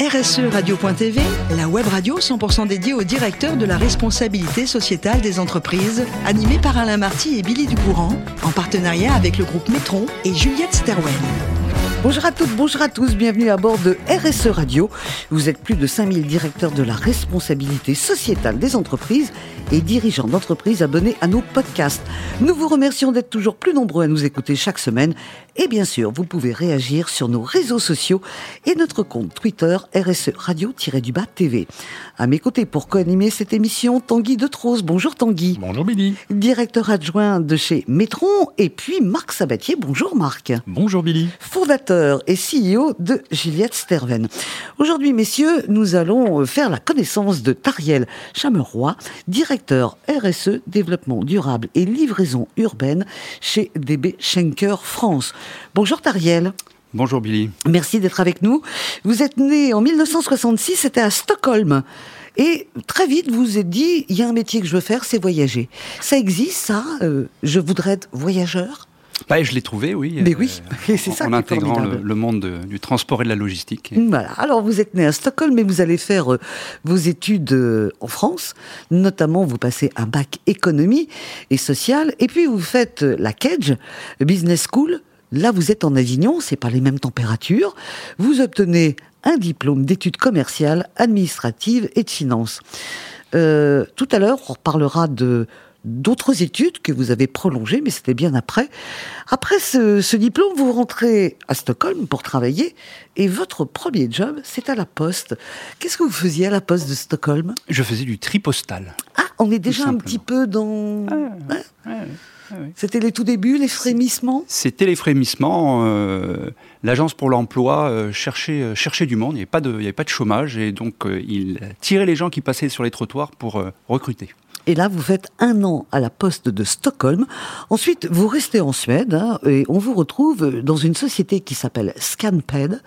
RSE Radio.tv, la web radio 100% dédiée au directeur de la responsabilité sociétale des entreprises, animée par Alain Marty et Billy Ducourant, en partenariat avec le groupe Metron et Juliette Sterwen. Bonjour à toutes, bonjour à tous, bienvenue à bord de RSE Radio. Vous êtes plus de 5000 directeurs de la responsabilité sociétale des entreprises et dirigeants d'entreprises abonnés à nos podcasts. Nous vous remercions d'être toujours plus nombreux à nous écouter chaque semaine. Et bien sûr, vous pouvez réagir sur nos réseaux sociaux et notre compte Twitter RSE Radio-du-Bas TV. À mes côtés pour co-animer cette émission, Tanguy de Trose. Bonjour Tanguy. Bonjour Billy. Directeur adjoint de chez Metron et puis Marc Sabatier. Bonjour Marc. Bonjour Billy. Fondateur et CEO de Juliette Sterven. Aujourd'hui, messieurs, nous allons faire la connaissance de Tariel Chameroy, directeur RSE, développement durable et livraison urbaine chez DB Schenker France. Bonjour Tariel. Bonjour Billy. Merci d'être avec nous. Vous êtes né en 1966, c'était à Stockholm. Et très vite, vous vous êtes dit, il y a un métier que je veux faire, c'est voyager. Ça existe, ça euh, Je voudrais être voyageur? Bah, je l'ai trouvé, oui. Mais oui, c'est ça. En intégrant le, monde du transport et de la logistique. Voilà. Alors, vous êtes né à Stockholm, mais vous allez faire euh, vos études euh, en France. Notamment, vous passez un bac économie et social. Et puis, vous faites la CAGE, Business School. Là, vous êtes en Avignon, c'est pas les mêmes températures. Vous obtenez un diplôme d'études commerciales, administratives et de finances. Euh, tout à l'heure, on reparlera de d'autres études que vous avez prolongées, mais c'était bien après. Après ce, diplôme, vous rentrez à Stockholm pour travailler, et votre premier job, c'est à la Poste. Qu'est-ce que vous faisiez à la Poste de Stockholm? Je faisais du tri postal. Ah, on est déjà un petit peu dans... Ah, c'était les tout débuts, les frémissements? C'était les frémissements. Euh, L'Agence pour l'emploi euh, cherchait, euh, cherchait du monde, il n'y avait pas de chômage, et donc il tirait les gens qui passaient sur les trottoirs pour recruter. Et là, vous faites un an à la poste de Stockholm. Ensuite, vous restez en Suède hein, et on vous retrouve dans une société qui s'appelle Scanped.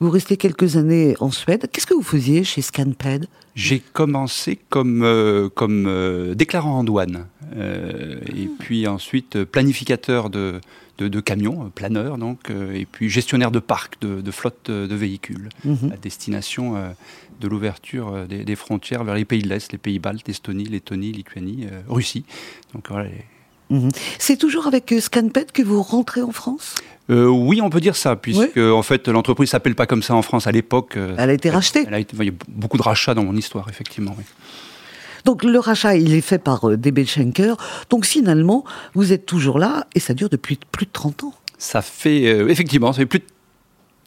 Vous restez quelques années en Suède. Qu'est-ce que vous faisiez chez Scanped? J'ai commencé comme, euh, comme euh, déclarant en douane. Euh, et puis ensuite planificateur de, de, camions, planeur donc, et puis gestionnaire de parc, de, de flotte de véhicules mhm. à destination de l'ouverture euh, des, frontières vers les pays de l'Est, les pays baltes, Estonie, Lettonie, Lituanie, euh, Russie. Donc voilà. Mhm. C'est toujours avec euh, Scanped que vous rentrez en France? Oui, on peut dire ça, puisque en fait l'entreprise s'appelle pas comme ça en France à l'époque. elle a été rachetée. Elle a été, il y a beaucoup de rachats dans mon histoire, effectivement. Donc le rachat, il est fait par DB Schenker. Donc finalement, vous êtes toujours là et ça dure depuis plus de 30 ans. Ça fait, effectivement, ça fait plus de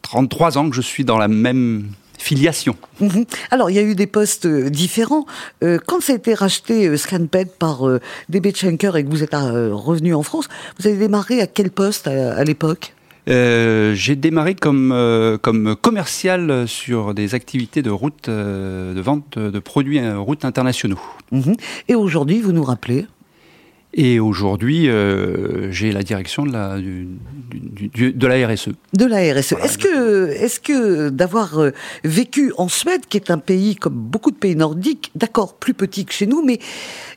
33 ans que je suis dans la même filiation. Mhm. Alors, il y a eu des postes euh, différents. Euh, quand ça a été racheté euh, Scanped par DB Schenker et que vous êtes revenu en France, vous avez démarré à quel poste à, l'époque? J'ai démarré comme, comme commercial sur des activités de route, de vente de produits route internationaux. Mhm. Et aujourd'hui, vous nous rappelez et aujourd'hui, euh, j'ai la direction de la, de la RSE. De la RSE. Est-ce que, est-ce que d'avoir euh, vécu en Suède, qui est un pays comme beaucoup de pays nordiques, d'accord, plus petit que chez nous, mais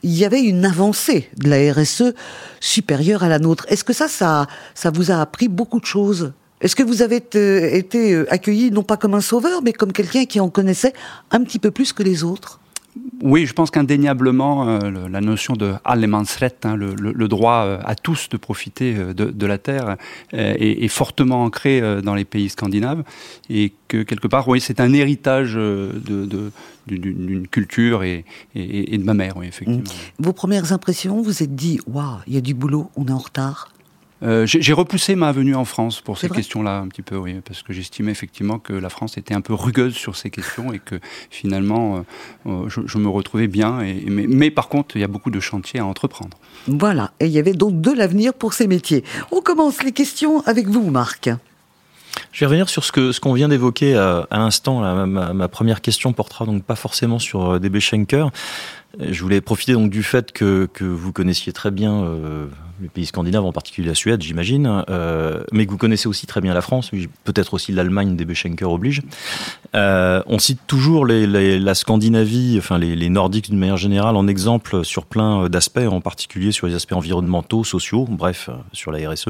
il y avait une avancée de la RSE supérieure à la nôtre. Est-ce que ça, ça, ça vous a appris beaucoup de choses? Est-ce que vous avez euh, été accueilli non pas comme un sauveur, mais comme quelqu'un qui en connaissait un petit peu plus que les autres? Oui, je pense qu'indéniablement, euh, la notion de allemansrätt, hein, le, droit euh, à tous de profiter euh, de, la terre, est, fortement ancré dans les pays scandinaves. Et que quelque part, oui, c'est un héritage d'une culture et, et, de ma mère, oui, effectivement. Vos premières impressions, vous êtes dit, waouh, il y a du boulot, on est en retard euh, j'ai repoussé ma venue en France pour ces questions-là un petit peu, oui, parce que j'estimais effectivement que la France était un peu rugueuse sur ces questions et que finalement euh, euh, je, me retrouvais bien. Et, mais, par contre, il y a beaucoup de chantiers à entreprendre. Voilà, et il y avait donc de l'avenir pour ces métiers. On commence les questions avec vous, Marc. Je vais revenir sur ce que ce qu'on vient d'évoquer à, l'instant. Ma, ma, première question portera donc pas forcément sur DB Schenker. Je voulais profiter donc du fait que, que vous connaissiez très bien euh, les pays scandinaves, en particulier la Suède, j'imagine, euh, mais que vous connaissez aussi très bien la France, peut-être aussi l'Allemagne, des Beschenker oblige. Euh, on cite toujours les, les, la Scandinavie, enfin les, les Nordiques d'une manière générale, en exemple sur plein d'aspects, en particulier sur les aspects environnementaux, sociaux, bref, sur la RSE.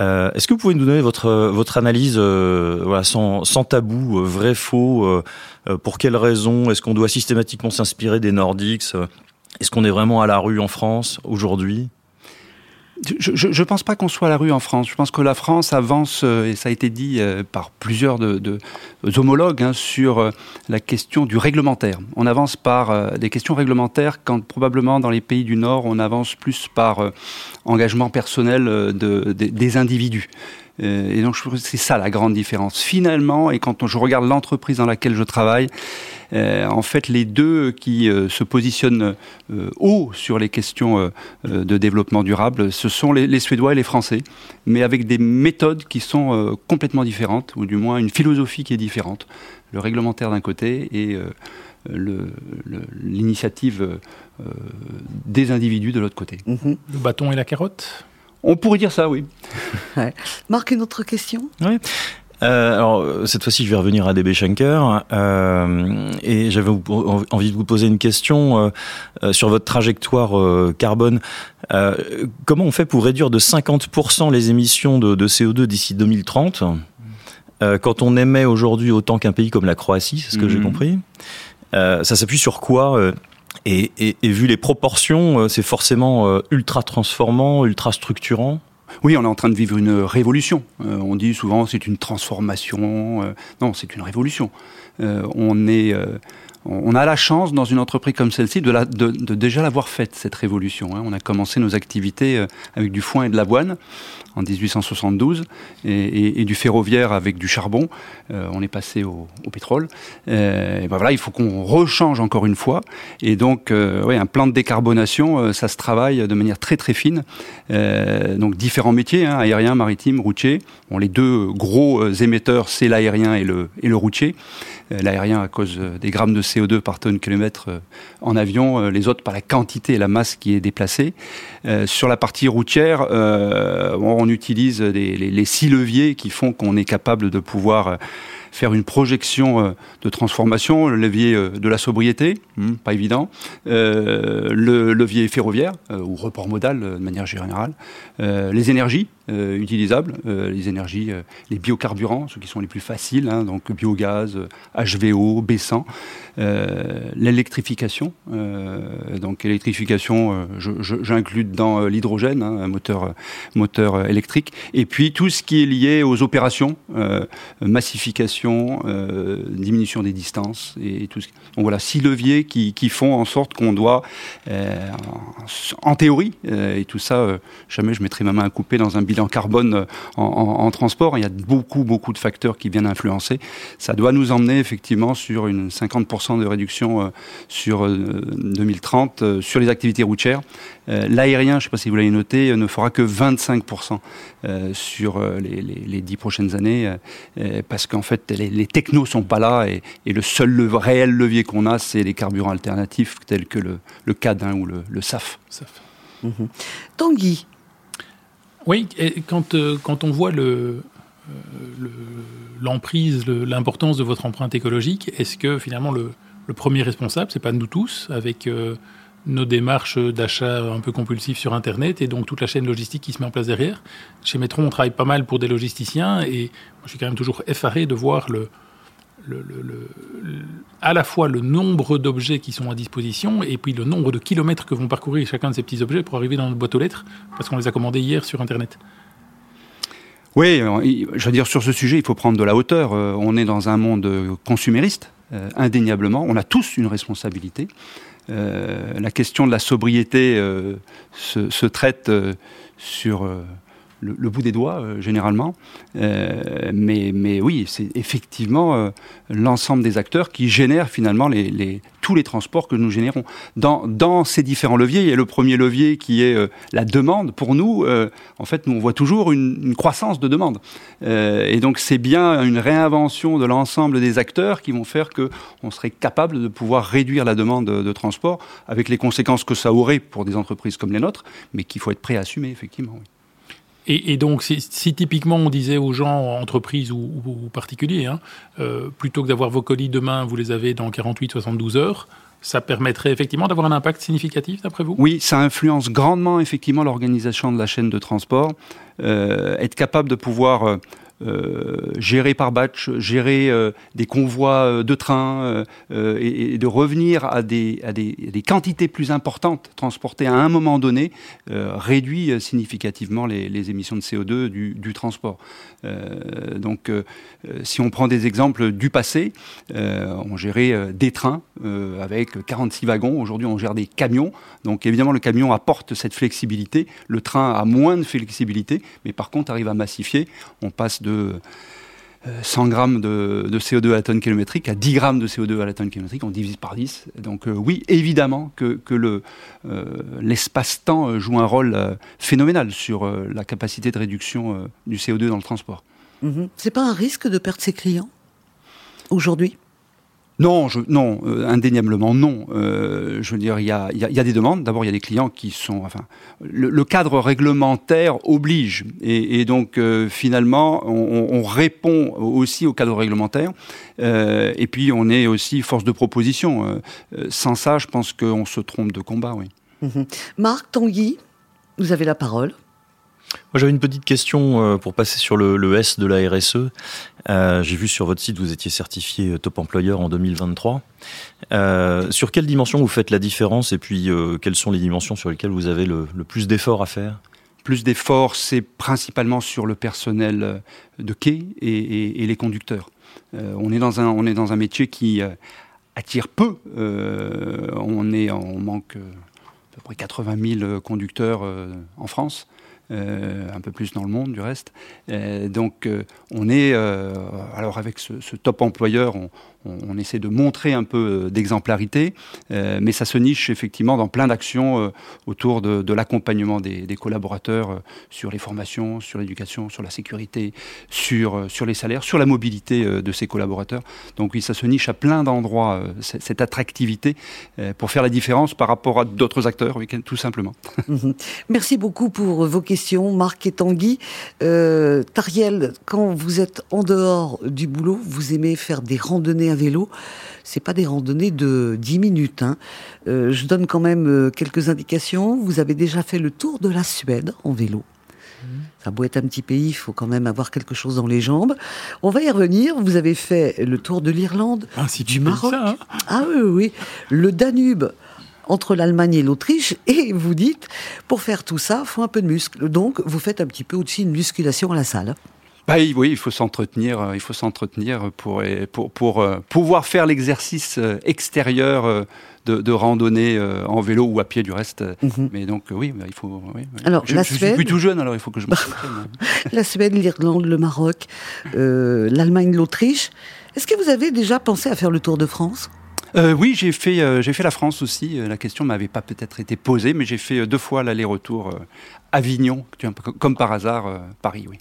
Euh, Est-ce que vous pouvez nous donner votre, votre analyse euh, voilà, sans, sans tabou, euh, vrai, faux euh, Pour quelles raisons Est-ce qu'on doit systématiquement s'inspirer des Nordiques? Est-ce qu'on est vraiment à la rue en France aujourd'hui? Je ne pense pas qu'on soit à la rue en France. Je pense que la France avance, euh, et ça a été dit euh, par plusieurs homologues, hein, sur euh, la question du réglementaire. On avance par des questions réglementaires quand probablement dans les pays du Nord, on avance plus par engagement personnel de, des individus. Et donc, je trouve que c'est ça la grande différence. Finalement, et quand je regarde l'entreprise dans laquelle je travaille, euh, en fait, les deux qui euh, se positionnent euh, haut sur les questions de développement durable, ce sont les, les, Suédois et les Français, mais avec des méthodes qui sont complètement différentes, ou du moins une philosophie qui est différente. Le réglementaire d'un côté et l'initiative des individus de l'autre côté. Mm-hmm. Le bâton et la carotte? On pourrait dire ça, oui. Ouais. Marc, une autre question? Oui. Euh, alors cette fois-ci, je vais revenir à DB Schenker euh, et j'avais envie de vous poser une question euh, sur votre trajectoire euh, carbone. Euh, comment on fait pour réduire de 50% les émissions de, de CO2 d'ici 2030 quand on émet aujourd'hui autant qu'un pays comme la Croatie, c'est ce que mmh. j'ai compris Ça s'appuie sur quoi et, vu les proportions, c'est forcément ultra transformant, ultra structurant oui, on est en train de vivre une révolution. Euh, on dit souvent c'est une transformation. Euh, non, c'est une révolution. Euh, on est on a la chance dans une entreprise comme celle-ci de, de, de, déjà l'avoir faite cette révolution. Hein. On a commencé nos activités avec du foin et de l'avoine en 1872 et, et, et, du ferroviaire avec du charbon. Euh, on est passé au, au pétrole. Euh, et ben voilà, il faut qu'on rechange encore une fois. Et donc, euh, un plan de décarbonation, euh, ça se travaille de manière très très fine. Euh, donc différents métiers, hein, aérien, maritime, routier. Bon, les deux gros émetteurs, c'est l'aérien et le, et le routier. L'aérien à cause des grammes de CO2 par tonne kilomètre en avion, les autres par la quantité et la masse qui est déplacée. sur la partie routière, on utilise les, six leviers qui font qu'on est capable de pouvoir euh, faire une projection euh, de transformation, le levier euh, de la sobriété, hmm, pas évident, euh, le levier ferroviaire ou report modal de manière générale, les énergies utilisables, les énergies, les biocarburants, ceux qui sont les plus faciles, hein, donc biogaz, HVO, baissant, l'électrification, donc électrification, j'inclus dans l'hydrogène, hein, moteur, moteur électrique, et puis tout ce qui est lié aux opérations, massification, euh, diminution des distances et, tout. Ce... Donc voilà, six leviers qui, qui font en sorte qu'on doit, euh, en, théorie, euh, et tout ça, euh, jamais je mettrai ma main à couper dans un bilan carbone en, en, en, transport. Il y a beaucoup, beaucoup de facteurs qui viennent influencer. Ça doit nous emmener effectivement sur une 50% de réduction euh, sur 2030 sur les activités routières. L'aérien, je ne sais pas si vous l'avez noté, ne fera que 25% sur les, les, les 10 prochaines années, parce qu'en fait, les, technos sont pas là et, le seul le, réel levier qu'on a, c'est les carburants alternatifs tels que le, le CAD hein, ou le, SAF. Mmh. Tanguy. Oui, quand, euh, quand on voit euh, l'emprise, le, l'importance de votre empreinte écologique, est-ce que finalement le, premier responsable, c'est pas nous tous, avec euh, nos démarches d'achat un peu compulsifs sur Internet et donc toute la chaîne logistique qui se met en place derrière? Chez Metron, on travaille pas mal pour des logisticiens et je suis quand même toujours effaré de voir le, à la fois le nombre d'objets qui sont à disposition et puis le nombre de kilomètres que vont parcourir chacun de ces petits objets pour arriver dans notre boîte aux lettres parce qu'on les a commandés hier sur Internet. Oui, je veux dire, sur ce sujet, il faut prendre de la hauteur. Euh, on est dans un monde consumériste, euh, indéniablement. On a tous une responsabilité. Euh, la question de la sobriété se, traite sur le, bout des doigts généralement. mais, mais oui, c'est effectivement l'ensemble des acteurs qui génèrent finalement tous les transports que nous générons. Dans, ces différents leviers, il y a le premier levier qui est la demande. Pour nous, en fait, nous on voit toujours une, croissance de demande. et donc c'est bien une réinvention de l'ensemble des acteurs qui vont faire que on serait capable de pouvoir réduire la demande de, transport avec les conséquences que ça aurait pour des entreprises comme les nôtres, mais qu'il faut être prêt à assumer, effectivement. Et, donc, si, typiquement on disait aux gens, entreprises ou, particuliers, hein, euh, plutôt que d'avoir vos colis demain, vous les avez dans 48-72 heures, ça permettrait effectivement d'avoir un impact significatif, d'après vous? Oui, ça influence grandement effectivement l'organisation de la chaîne de transport. Euh, être capable de pouvoir euh, euh, gérer par batch, gérer euh, des convois euh, de trains et, de revenir à des, quantités plus importantes transportées à un moment donné réduit significativement les, les, émissions de CO2 du, du transport. donc, si on prend des exemples du passé, on gérait des trains avec 46 wagons. Aujourd'hui, on gère des camions. Donc, évidemment, le camion apporte cette flexibilité. Le train a moins de flexibilité, mais par contre arrive à massifier. On passe de de 100 euh, grammes de, CO2 à la tonne kilométrique à 10 grammes de CO2 à la tonne kilométrique, on divise par 10. Donc euh, oui, évidemment que, le, euh, l'espace-temps joue un rôle phénoménal sur la capacité de réduction du CO2 dans le transport. Mhm. C'est pas un risque de perdre ses clients aujourd'hui? Non, non, euh, indéniablement non. Euh, je veux dire, il y a, y a, des demandes. D'abord, il y a des clients qui sont, enfin, le, cadre réglementaire oblige, et, donc euh, finalement, on, on, répond aussi au cadre réglementaire. et puis, on est aussi force de proposition. sans ça, je pense qu'on se trompe de combat, oui. Mhm. Marc Tanguy, vous avez la parole. Moi, j'avais une petite question euh, pour passer sur le, S de la RSE. Euh, j'ai vu sur votre site, vous étiez certifié euh, top employeur en 2023. sur quelle dimension vous faites la différence et puis quelles sont les dimensions sur lesquelles vous avez le, plus d'efforts à faire? Plus d'efforts, c'est principalement sur le personnel de quai et, les conducteurs. on, est dans un, on est dans un métier qui attire peu. on, est, on manque à peu près 80 000 conducteurs en France. Euh, un peu plus dans le monde du reste. Euh, donc euh, on est, alors avec ce, ce top employeur, on, on, essaie de montrer un peu euh, d'exemplarité, euh, mais ça se niche effectivement dans plein d'actions euh, autour de, l'accompagnement des, collaborateurs sur les formations, sur l'éducation, sur la sécurité, sur, sur les salaires, sur la mobilité de ces collaborateurs. Donc oui, ça se niche à plein d'endroits, cette attractivité, pour faire la différence par rapport à d'autres acteurs, tout simplement. Mhm. Merci beaucoup pour vos questions, Marc et Tanguy. Tariel, quand vous êtes en dehors du boulot, vous aimez faire des randonnées vélo, c'est pas des randonnées de 10 minutes. Hein. Euh, je donne quand même euh, quelques indications. Vous avez déjà fait le tour de la Suède en vélo. Mmh. Ça beau être un petit pays, il faut quand même avoir quelque chose dans les jambes. On va y revenir. Vous avez fait le tour de l'Irlande, ah, du Maroc. Hein. ah oui, oui, le Danube entre l'Allemagne et l'Autriche, et vous dites, pour faire tout ça, faut un peu de muscle. Donc, vous faites un petit peu aussi une musculation à la salle. Bah, oui, il faut s'entretenir. Euh, il faut s'entretenir pour, pour, pour euh, pouvoir faire l'exercice euh, extérieur de, randonnée en vélo ou à pied du reste. Mhm. Mais donc oui, bah, il faut. Alors je, la je suis plus tout jeune, alors il faut que je me. la Suède, l'Irlande, le Maroc, l'Allemagne, l'Autriche. Est-ce que vous avez déjà pensé à faire le Tour de France? Oui, j'ai fait, j'ai fait la France aussi. La question m'avait pas peut-être été posée, mais j'ai fait deux fois l'aller-retour Avignon, comme par hasard Paris, oui.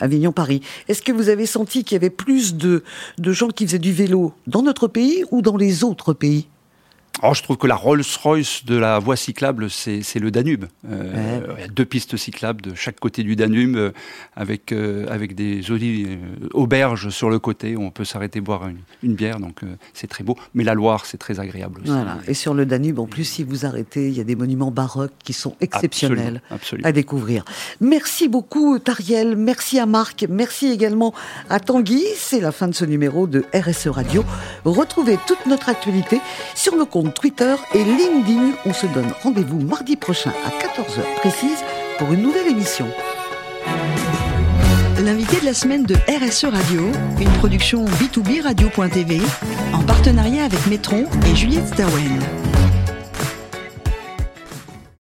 Avignon-Paris. Est-ce que vous avez senti qu'il y avait plus de, de gens qui faisaient du vélo dans notre pays ou dans les autres pays? Oh, je trouve que la Rolls-Royce de la voie cyclable, c'est le Danube. Euh, il y a deux pistes cyclables de chaque côté du Danube, euh, avec, euh, avec des jolies auberges sur le côté où on peut s'arrêter boire une, bière. Donc c'est très beau. Mais la Loire, c'est très agréable aussi. Voilà. Et sur le Danube, en plus, si vous arrêtez, il y a des monuments baroques qui sont exceptionnels à découvrir. Merci beaucoup, Tariel. Merci à Marc. Merci également à Tanguy. C'est la fin de ce numéro de RSE Radio. Retrouvez toute notre actualité sur le Twitter et LinkedIn. On se donne rendez-vous mardi prochain à 14h précise pour une nouvelle émission. L'invité de la semaine de RSE Radio, une production B2B Radio.tv en partenariat avec Metron et Juliette Stawen.